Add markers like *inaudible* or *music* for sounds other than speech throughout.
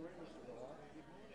morning, Mr. Billow.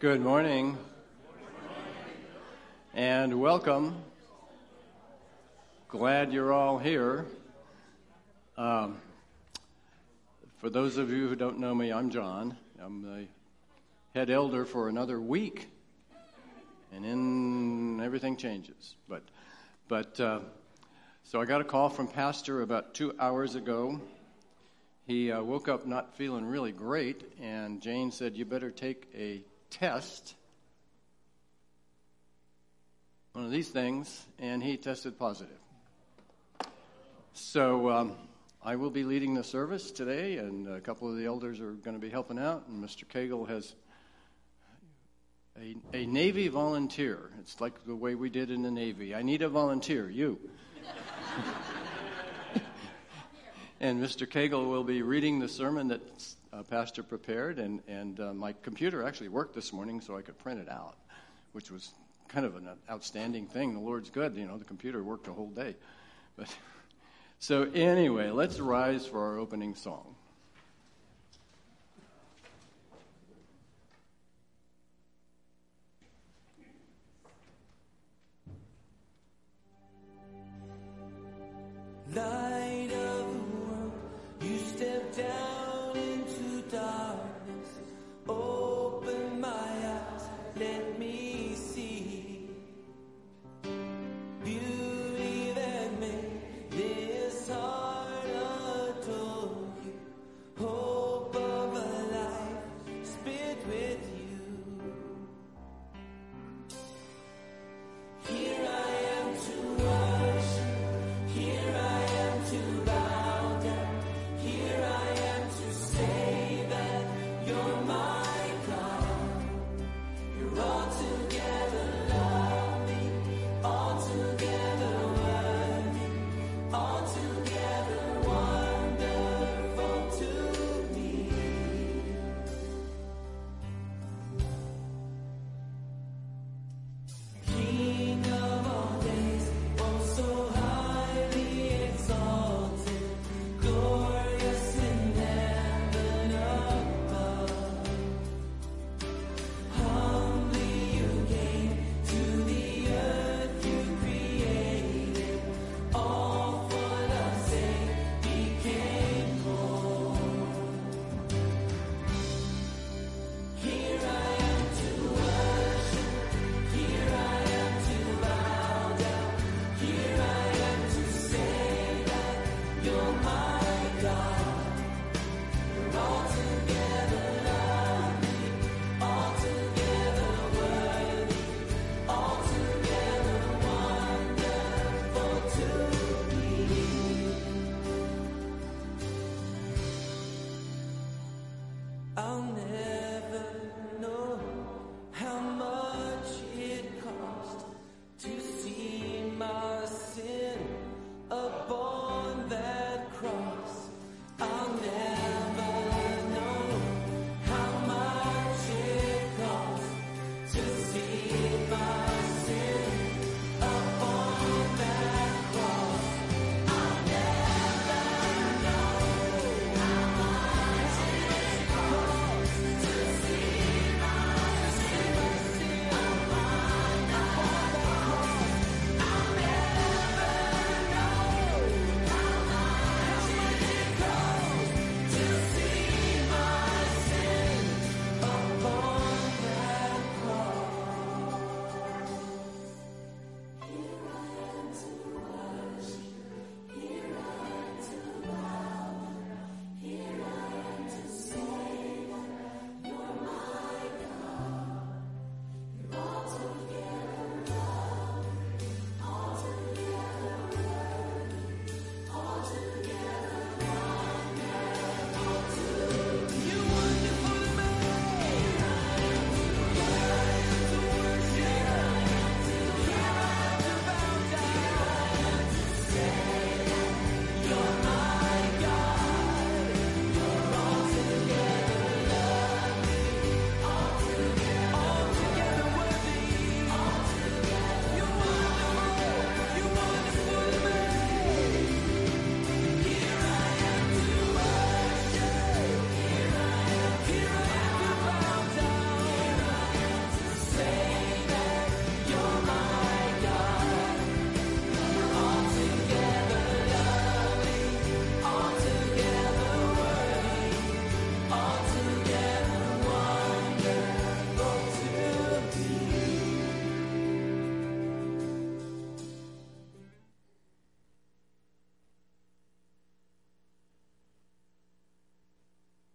Good morning. And welcome. Glad you're all here. Um, for those of you who don't know me, I'm John. I'm the head elder for another week. And then everything changes. But, but, uh, so I got a call from Pastor about two hours ago. He uh, woke up not feeling really great, and Jane said, You better take a test, one of these things, and he tested positive. So um, I will be leading the service today, and a couple of the elders are going to be helping out, and Mr. Cagle has a, a Navy volunteer. It's like the way we did in the Navy. I need a volunteer, you. *laughs* and Mr. Cagle will be reading the sermon that uh, Pastor prepared, and, and uh, my computer actually worked this morning so I could print it out, which was kind of an outstanding thing. The Lord's good, you know, the computer worked a whole day. But, *laughs* so, anyway, let's rise for our opening song.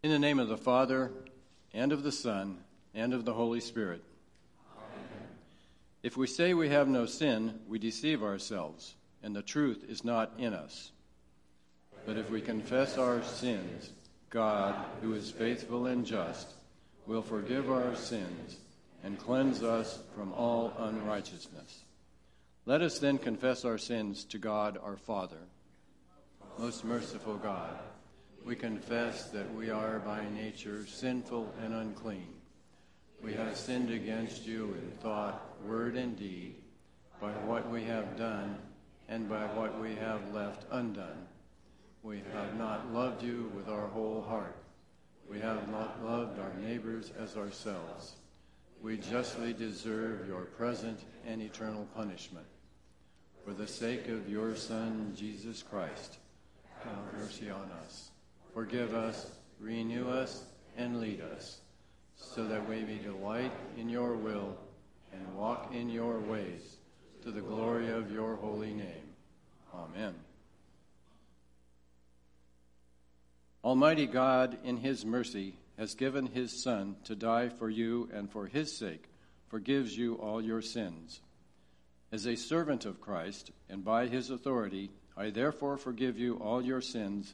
In the name of the Father, and of the Son, and of the Holy Spirit. Amen. If we say we have no sin, we deceive ourselves, and the truth is not in us. But if we confess our sins, God, who is faithful and just, will forgive our sins and cleanse us from all unrighteousness. Let us then confess our sins to God our Father. Most merciful God, we confess that we are by nature sinful and unclean. We have sinned against you in thought, word, and deed, by what we have done and by what we have left undone. We have not loved you with our whole heart. We have not loved our neighbors as ourselves. We justly deserve your present and eternal punishment. For the sake of your Son, Jesus Christ, have mercy on us. Forgive us, renew us, and lead us, so that we may delight in your will and walk in your ways to the glory of your holy name. Amen. Almighty God, in his mercy, has given his Son to die for you and for his sake forgives you all your sins. As a servant of Christ, and by his authority, I therefore forgive you all your sins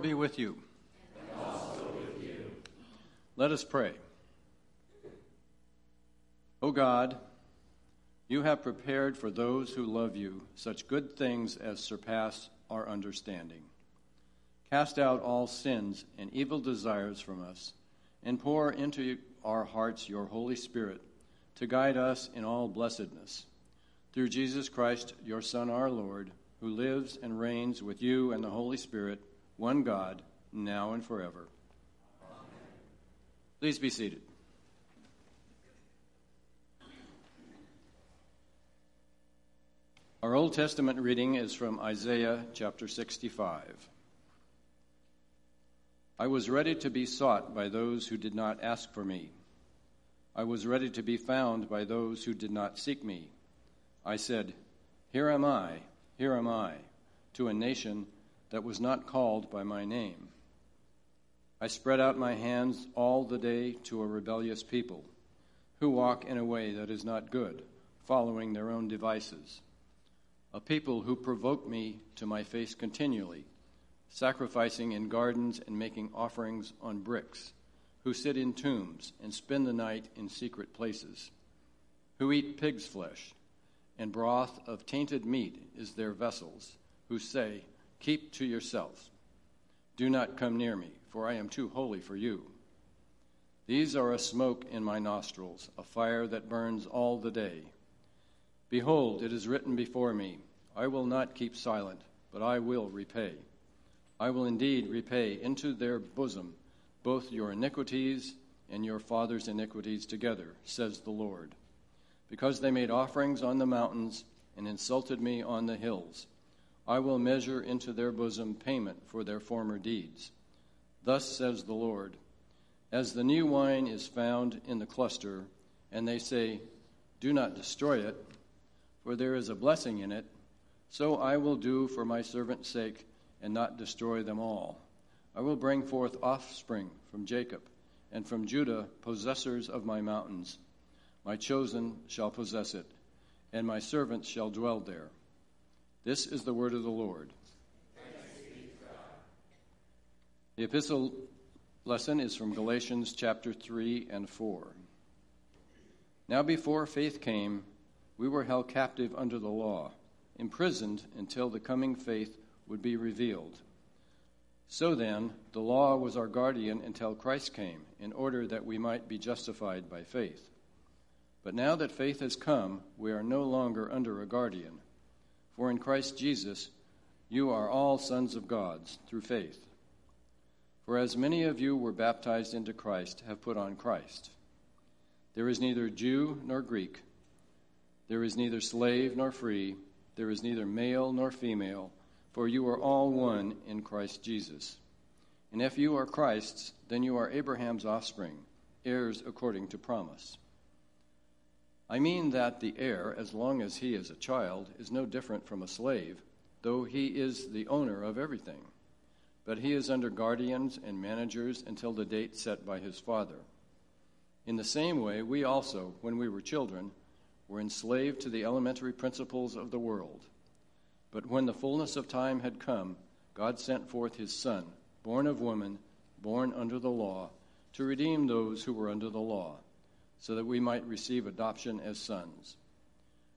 Lord be with you. With you. Let us pray. O God, you have prepared for those who love you such good things as surpass our understanding. Cast out all sins and evil desires from us, and pour into our hearts your Holy Spirit to guide us in all blessedness. Through Jesus Christ, your Son, our Lord, who lives and reigns with you and the Holy Spirit one God, now and forever. Amen. Please be seated. Our Old Testament reading is from Isaiah chapter 65. I was ready to be sought by those who did not ask for me. I was ready to be found by those who did not seek me. I said, Here am I, here am I, to a nation that was not called by my name. I spread out my hands all the day to a rebellious people who walk in a way that is not good, following their own devices. A people who provoke me to my face continually, sacrificing in gardens and making offerings on bricks, who sit in tombs and spend the night in secret places, who eat pig's flesh, and broth of tainted meat is their vessels, who say, Keep to yourself. Do not come near me, for I am too holy for you. These are a smoke in my nostrils, a fire that burns all the day. Behold, it is written before me, I will not keep silent, but I will repay. I will indeed repay into their bosom both your iniquities and your father's iniquities together, says the Lord. Because they made offerings on the mountains and insulted me on the hills, I will measure into their bosom payment for their former deeds. Thus says the Lord As the new wine is found in the cluster, and they say, Do not destroy it, for there is a blessing in it, so I will do for my servant's sake and not destroy them all. I will bring forth offspring from Jacob, and from Judah possessors of my mountains. My chosen shall possess it, and my servants shall dwell there. This is the word of the Lord. The epistle lesson is from Galatians chapter 3 and 4. Now, before faith came, we were held captive under the law, imprisoned until the coming faith would be revealed. So then, the law was our guardian until Christ came, in order that we might be justified by faith. But now that faith has come, we are no longer under a guardian. For in Christ Jesus, you are all sons of God through faith. For as many of you were baptized into Christ have put on Christ. There is neither Jew nor Greek, there is neither slave nor free, there is neither male nor female, for you are all one in Christ Jesus. And if you are Christ's, then you are Abraham's offspring, heirs according to promise. I mean that the heir, as long as he is a child, is no different from a slave, though he is the owner of everything but he is under guardians and managers until the date set by his father. In the same way, we also, when we were children, were enslaved to the elementary principles of the world. But when the fullness of time had come, God sent forth his Son, born of woman, born under the law, to redeem those who were under the law, so that we might receive adoption as sons.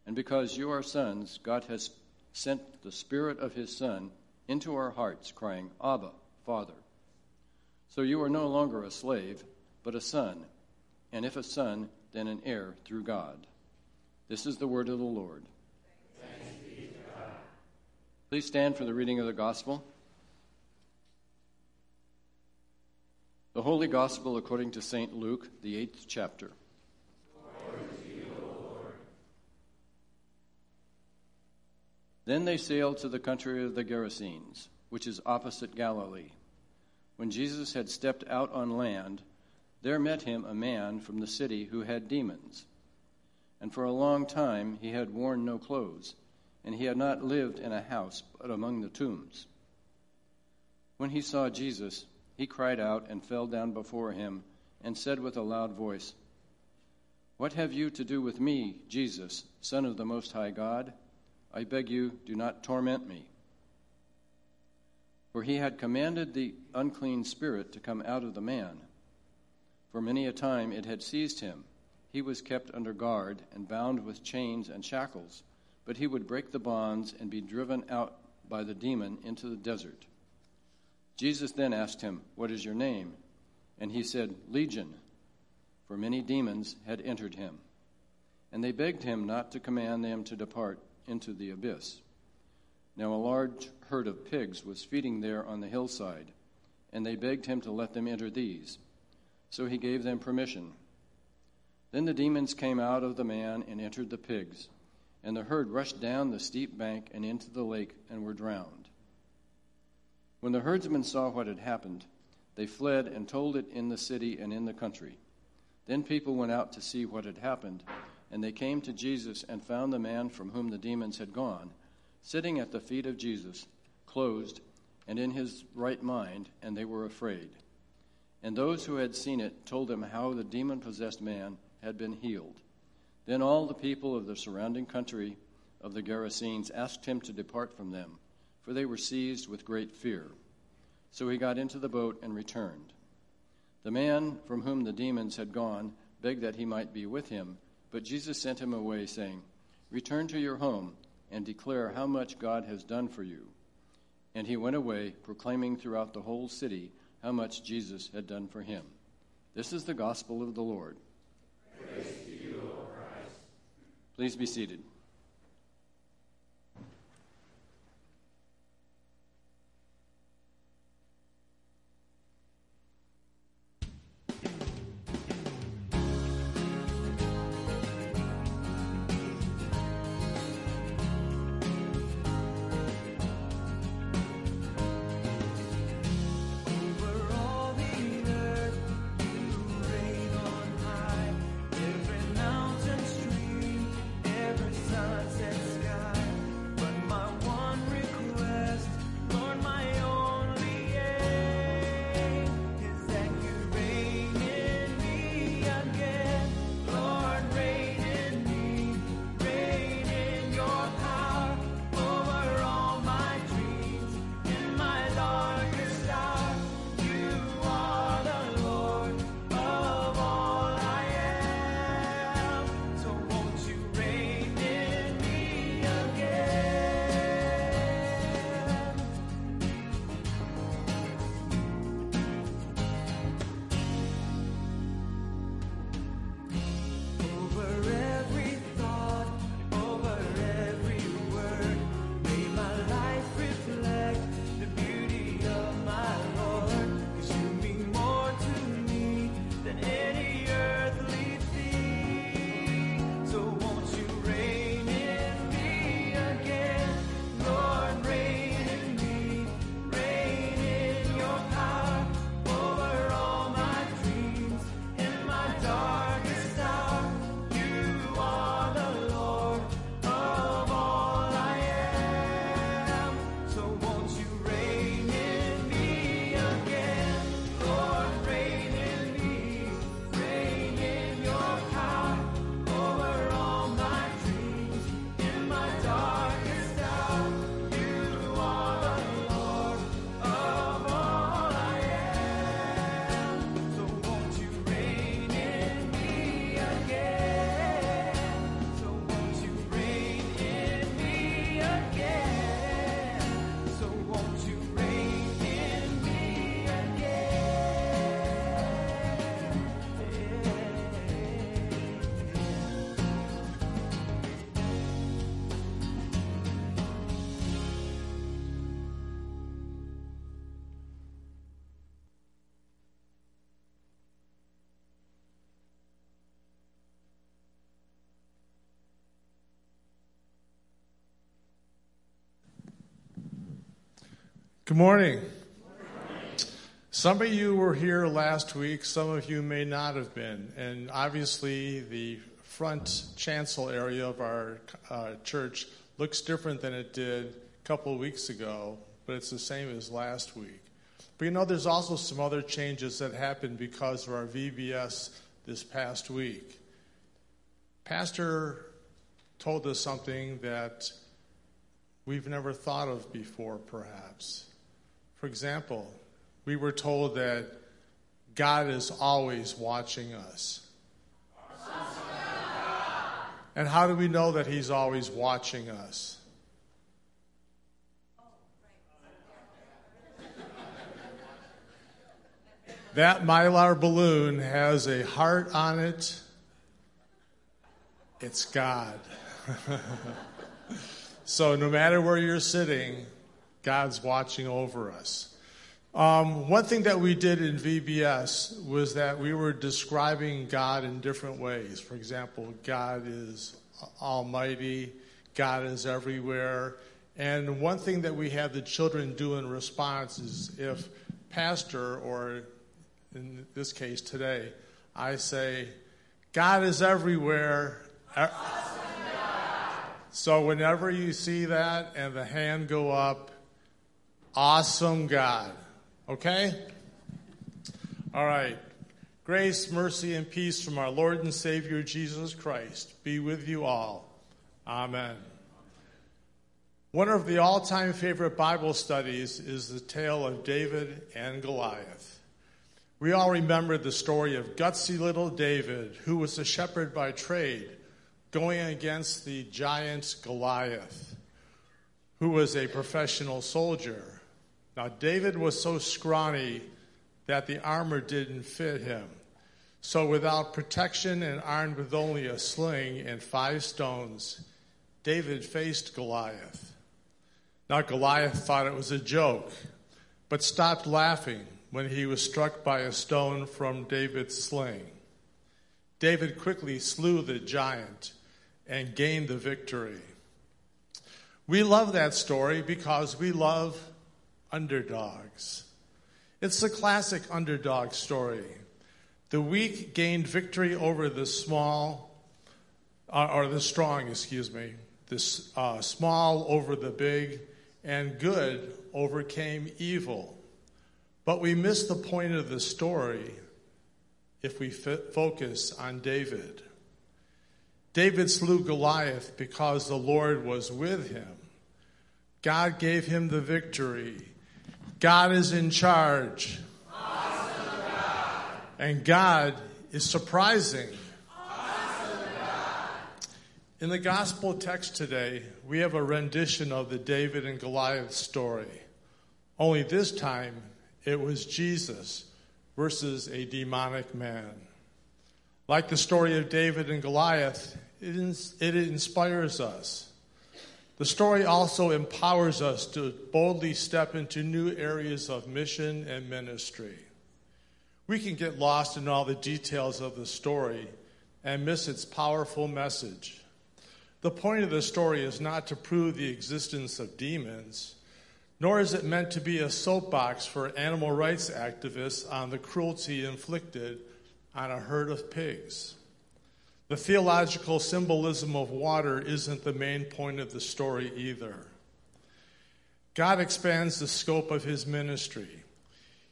And because you are sons, God has sent the Spirit of his Son into our hearts, crying, Abba, Father. So you are no longer a slave, but a son, and if a son, then an heir through God. This is the word of the Lord. Please stand for the reading of the gospel. The Holy Gospel according to St. Luke, the eighth chapter. Then they sailed to the country of the Gerasenes, which is opposite Galilee. When Jesus had stepped out on land, there met him a man from the city who had demons. And for a long time he had worn no clothes, and he had not lived in a house, but among the tombs. When he saw Jesus, he cried out and fell down before him, and said with a loud voice, What have you to do with me, Jesus, Son of the Most High God? I beg you, do not torment me. For he had commanded the unclean spirit to come out of the man. For many a time it had seized him. He was kept under guard and bound with chains and shackles, but he would break the bonds and be driven out by the demon into the desert. Jesus then asked him, What is your name? And he said, Legion, for many demons had entered him. And they begged him not to command them to depart into the abyss. Now a large herd of pigs was feeding there on the hillside, and they begged him to let them enter these. So he gave them permission. Then the demons came out of the man and entered the pigs, and the herd rushed down the steep bank and into the lake and were drowned. When the herdsmen saw what had happened, they fled and told it in the city and in the country. Then people went out to see what had happened And they came to Jesus and found the man from whom the demons had gone, sitting at the feet of Jesus, clothed and in his right mind, and they were afraid. And those who had seen it told them how the demon possessed man had been healed. Then all the people of the surrounding country of the Gerasenes asked him to depart from them, for they were seized with great fear. So he got into the boat and returned. The man from whom the demons had gone begged that he might be with him, but Jesus sent him away, saying, Return to your home and declare how much God has done for you. And he went away, proclaiming throughout the whole city how much Jesus had done for him. This is the gospel of the Lord. You, Please be seated. Good morning. Some of you were here last week, some of you may not have been. And obviously, the front chancel area of our uh, church looks different than it did a couple of weeks ago, but it's the same as last week. But you know, there's also some other changes that happened because of our VBS this past week. Pastor told us something that we've never thought of before, perhaps. For example, we were told that God is always watching us. And how do we know that He's always watching us? That mylar balloon has a heart on it. It's God. *laughs* so, no matter where you're sitting, God's watching over us. Um, one thing that we did in VBS was that we were describing God in different ways. For example, God is almighty, God is everywhere. And one thing that we have the children do in response is if pastor, or in this case today, I say, God is everywhere, So whenever you see that and the hand go up, awesome God. Okay? All right. Grace, mercy, and peace from our Lord and Savior Jesus Christ be with you all. Amen. One of the all time favorite Bible studies is the tale of David and Goliath. We all remember the story of gutsy little David, who was a shepherd by trade going against the giant Goliath, who was a professional soldier. Now, David was so scrawny that the armor didn't fit him. So, without protection and armed with only a sling and five stones, David faced Goliath. Now, Goliath thought it was a joke, but stopped laughing when he was struck by a stone from David's sling. David quickly slew the giant and gained the victory. We love that story because we love underdogs. It's a classic underdog story. The weak gained victory over the small, or the strong, excuse me. The uh, small over the big, and good overcame evil. But we miss the point of the story if we focus on David. David slew Goliath because the Lord was with him. God gave him the victory. God is in charge. And God is surprising. In the gospel text today, we have a rendition of the David and Goliath story. Only this time, it was Jesus versus a demonic man. Like the story of David and Goliath, it, ins- it inspires us. The story also empowers us to boldly step into new areas of mission and ministry. We can get lost in all the details of the story and miss its powerful message. The point of the story is not to prove the existence of demons, nor is it meant to be a soapbox for animal rights activists on the cruelty inflicted on a herd of pigs. The theological symbolism of water isn't the main point of the story either. God expands the scope of his ministry.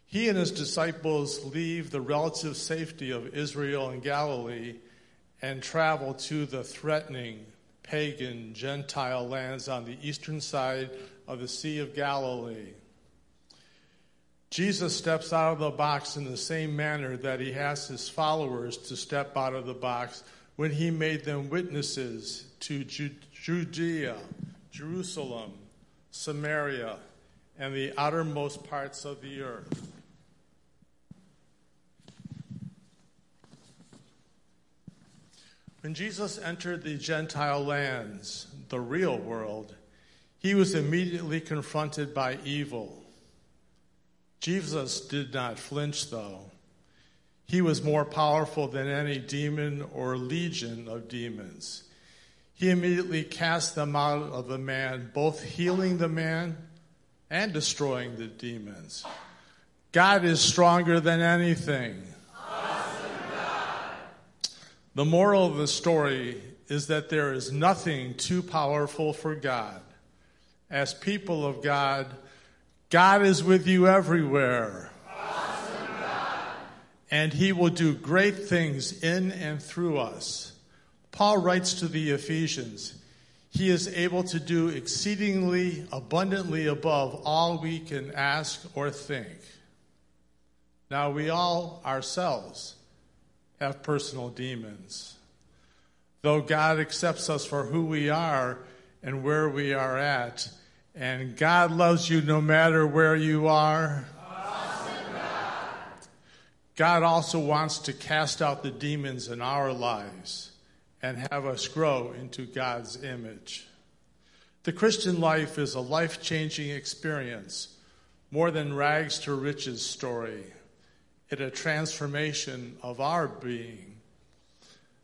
He and his disciples leave the relative safety of Israel and Galilee and travel to the threatening pagan Gentile lands on the eastern side of the Sea of Galilee. Jesus steps out of the box in the same manner that he asked his followers to step out of the box when he made them witnesses to Judea, Jerusalem, Samaria, and the outermost parts of the earth. When Jesus entered the Gentile lands, the real world, he was immediately confronted by evil. Jesus did not flinch, though. He was more powerful than any demon or legion of demons. He immediately cast them out of the man, both healing the man and destroying the demons. God is stronger than anything. Awesome the moral of the story is that there is nothing too powerful for God. As people of God, God is with you everywhere and he will do great things in and through us. Paul writes to the Ephesians, he is able to do exceedingly abundantly above all we can ask or think. Now, we all ourselves have personal demons. Though God accepts us for who we are and where we are at, and God loves you no matter where you are, God also wants to cast out the demons in our lives and have us grow into God's image. The Christian life is a life changing experience, more than rags to riches story. It's a transformation of our being.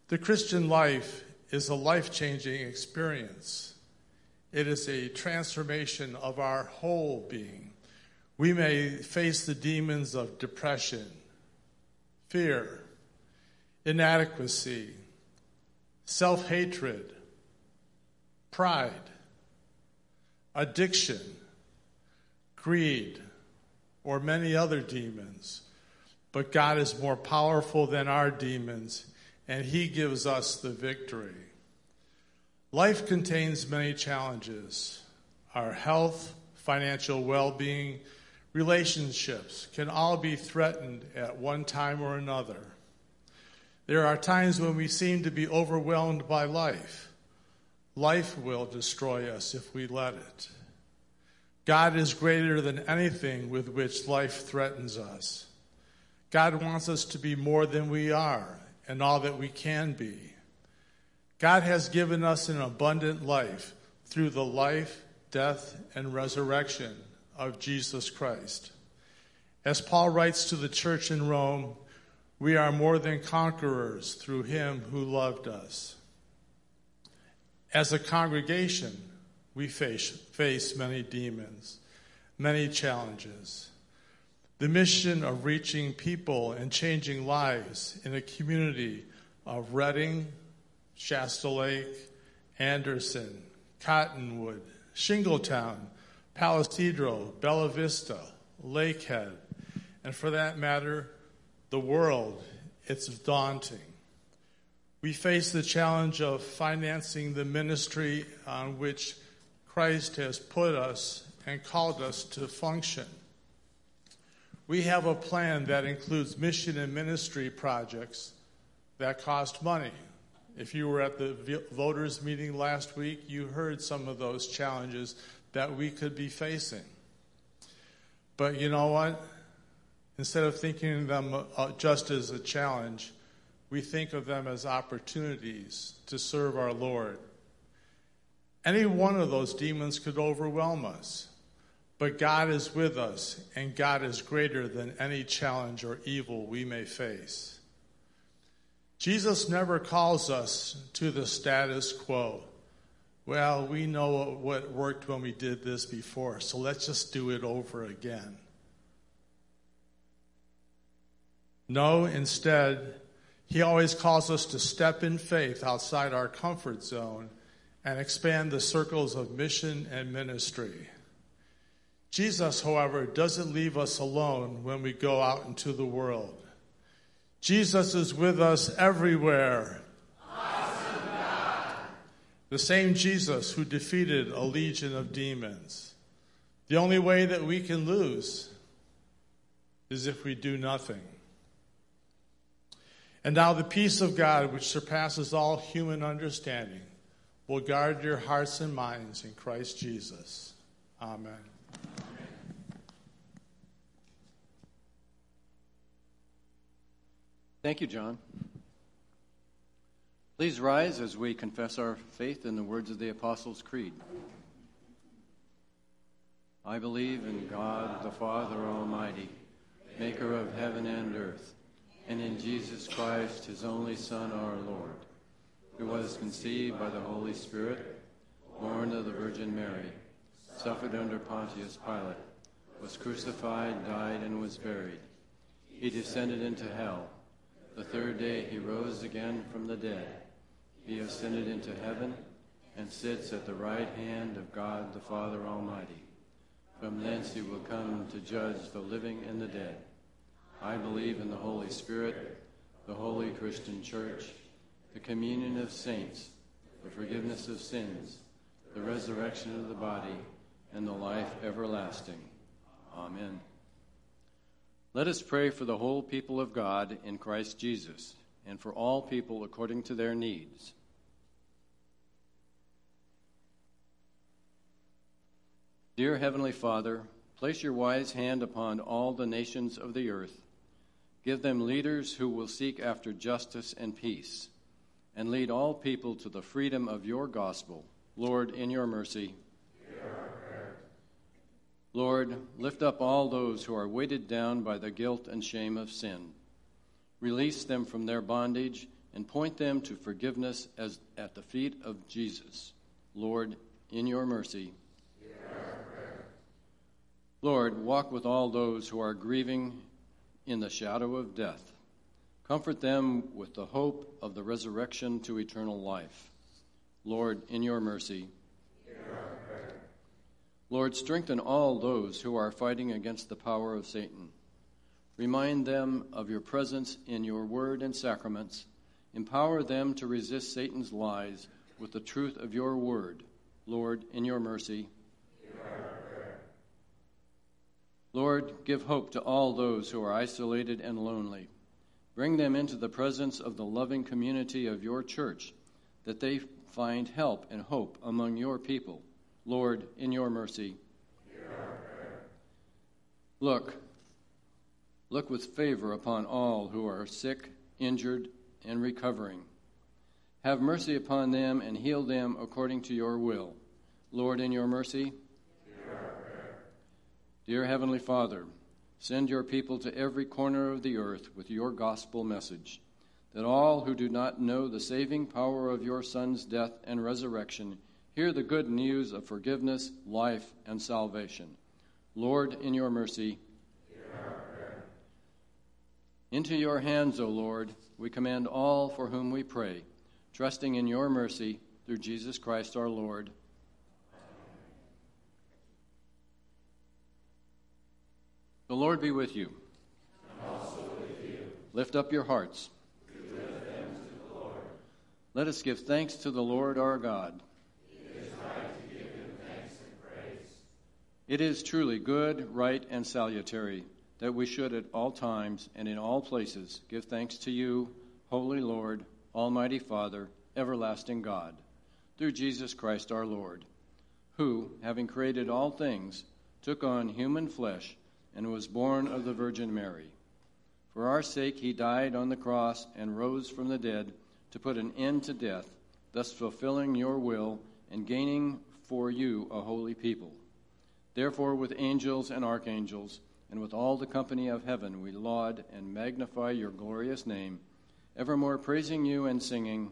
The Christian life is a life changing experience. It is a transformation of our whole being. We may face the demons of depression, fear, inadequacy, self hatred, pride, addiction, greed, or many other demons. But God is more powerful than our demons, and He gives us the victory. Life contains many challenges. Our health, financial well being, relationships can all be threatened at one time or another. There are times when we seem to be overwhelmed by life. Life will destroy us if we let it. God is greater than anything with which life threatens us. God wants us to be more than we are and all that we can be. God has given us an abundant life through the life, death, and resurrection of Jesus Christ. As Paul writes to the church in Rome, we are more than conquerors through him who loved us. As a congregation, we face, face many demons, many challenges. The mission of reaching people and changing lives in a community of Redding, Shasta Lake, Anderson, Cottonwood, Shingletown, Palo Cedro, Bella Vista, Lakehead, and for that matter, the world, it's daunting. We face the challenge of financing the ministry on which Christ has put us and called us to function. We have a plan that includes mission and ministry projects that cost money. If you were at the voters' meeting last week, you heard some of those challenges that we could be facing. But you know what? Instead of thinking of them uh, just as a challenge, we think of them as opportunities to serve our Lord. Any one of those demons could overwhelm us, but God is with us, and God is greater than any challenge or evil we may face. Jesus never calls us to the status quo. Well, we know what worked when we did this before, so let's just do it over again. No, instead, he always calls us to step in faith outside our comfort zone and expand the circles of mission and ministry. Jesus, however, doesn't leave us alone when we go out into the world. Jesus is with us everywhere. The same Jesus who defeated a legion of demons. The only way that we can lose is if we do nothing. And now the peace of God, which surpasses all human understanding, will guard your hearts and minds in Christ Jesus. Amen. Thank you, John. Please rise as we confess our faith in the words of the Apostles' Creed. I believe in God, the Father Almighty, maker of heaven and earth and in Jesus Christ, his only Son, our Lord, who was conceived by the Holy Spirit, born of the Virgin Mary, suffered under Pontius Pilate, was crucified, died, and was buried. He descended into hell. The third day he rose again from the dead. He ascended into heaven and sits at the right hand of God the Father Almighty. From thence he will come to judge the living and the dead. I believe in the Holy Spirit, the holy Christian church, the communion of saints, the forgiveness of sins, the resurrection of the body, and the life everlasting. Amen. Let us pray for the whole people of God in Christ Jesus, and for all people according to their needs. Dear Heavenly Father, place your wise hand upon all the nations of the earth Give them leaders who will seek after justice and peace, and lead all people to the freedom of your gospel. Lord, in your mercy. Lord, lift up all those who are weighted down by the guilt and shame of sin. Release them from their bondage and point them to forgiveness as at the feet of Jesus. Lord, in your mercy. Lord, walk with all those who are grieving in the shadow of death. Comfort them with the hope of the resurrection to eternal life. Lord, in your mercy. Lord, strengthen all those who are fighting against the power of Satan. Remind them of your presence in your word and sacraments. Empower them to resist Satan's lies with the truth of your word. Lord, in your mercy. Lord, give hope to all those who are isolated and lonely. Bring them into the presence of the loving community of your church, that they find help and hope among your people. Lord, in your mercy. Look, look with favor upon all who are sick, injured, and recovering. Have mercy upon them and heal them according to your will. Lord, in your mercy. Dear Heavenly Father, Send your people to every corner of the earth with your gospel message, that all who do not know the saving power of your Son's death and resurrection hear the good news of forgiveness, life, and salvation. Lord, in your mercy, into your hands, O Lord, we commend all for whom we pray, trusting in your mercy through Jesus Christ our Lord. The Lord be with you. With you. Lift up your hearts. Let us give thanks to the Lord our God. It is right. It is truly good, right, and salutary that we should at all times and in all places give thanks to you, Holy Lord, Almighty Father, everlasting God, through Jesus Christ our Lord, who, having created all things, took on human flesh and was born of the Virgin Mary. For our sake he died on the cross and rose from the dead to put an end to death, thus fulfilling your will and gaining for you a holy people. Therefore, with angels and archangels, and with all the company of heaven, we laud and magnify your glorious name, evermore praising you and singing.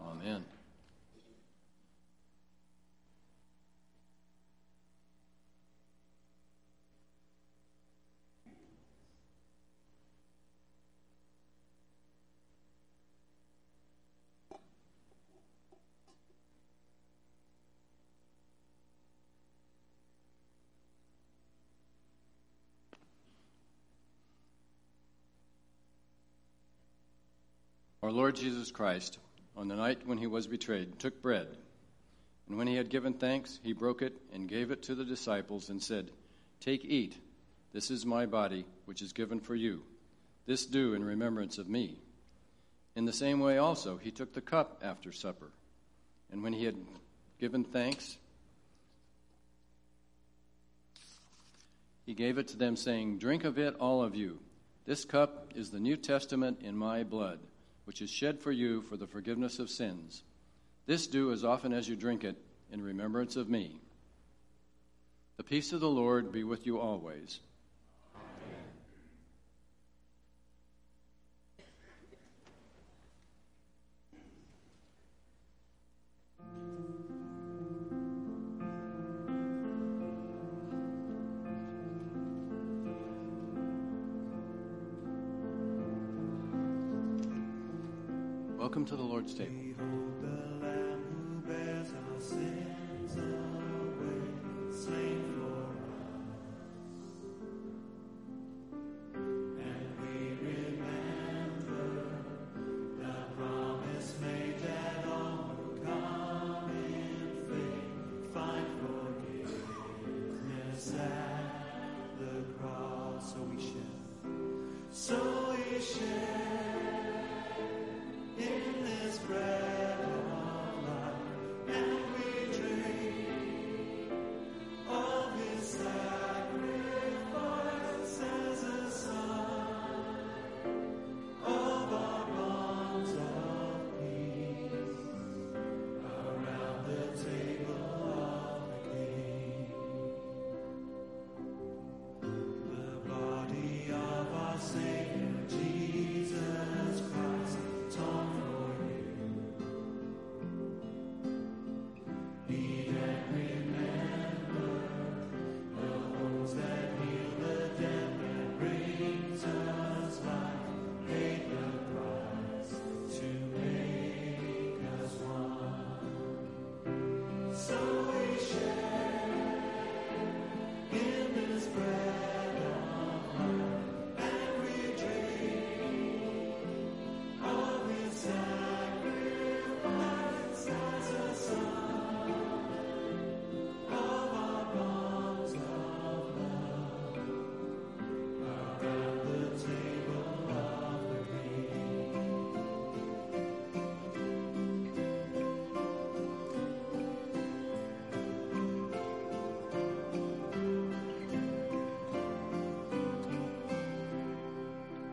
Amen. Our Lord Jesus Christ, on the night when he was betrayed, took bread. And when he had given thanks, he broke it and gave it to the disciples and said, Take, eat. This is my body, which is given for you. This do in remembrance of me. In the same way also, he took the cup after supper. And when he had given thanks, he gave it to them, saying, Drink of it, all of you. This cup is the New Testament in my blood which is shed for you for the forgiveness of sins. This do as often as you drink it in remembrance of me. The peace of the Lord be with you always. To the Lord's table.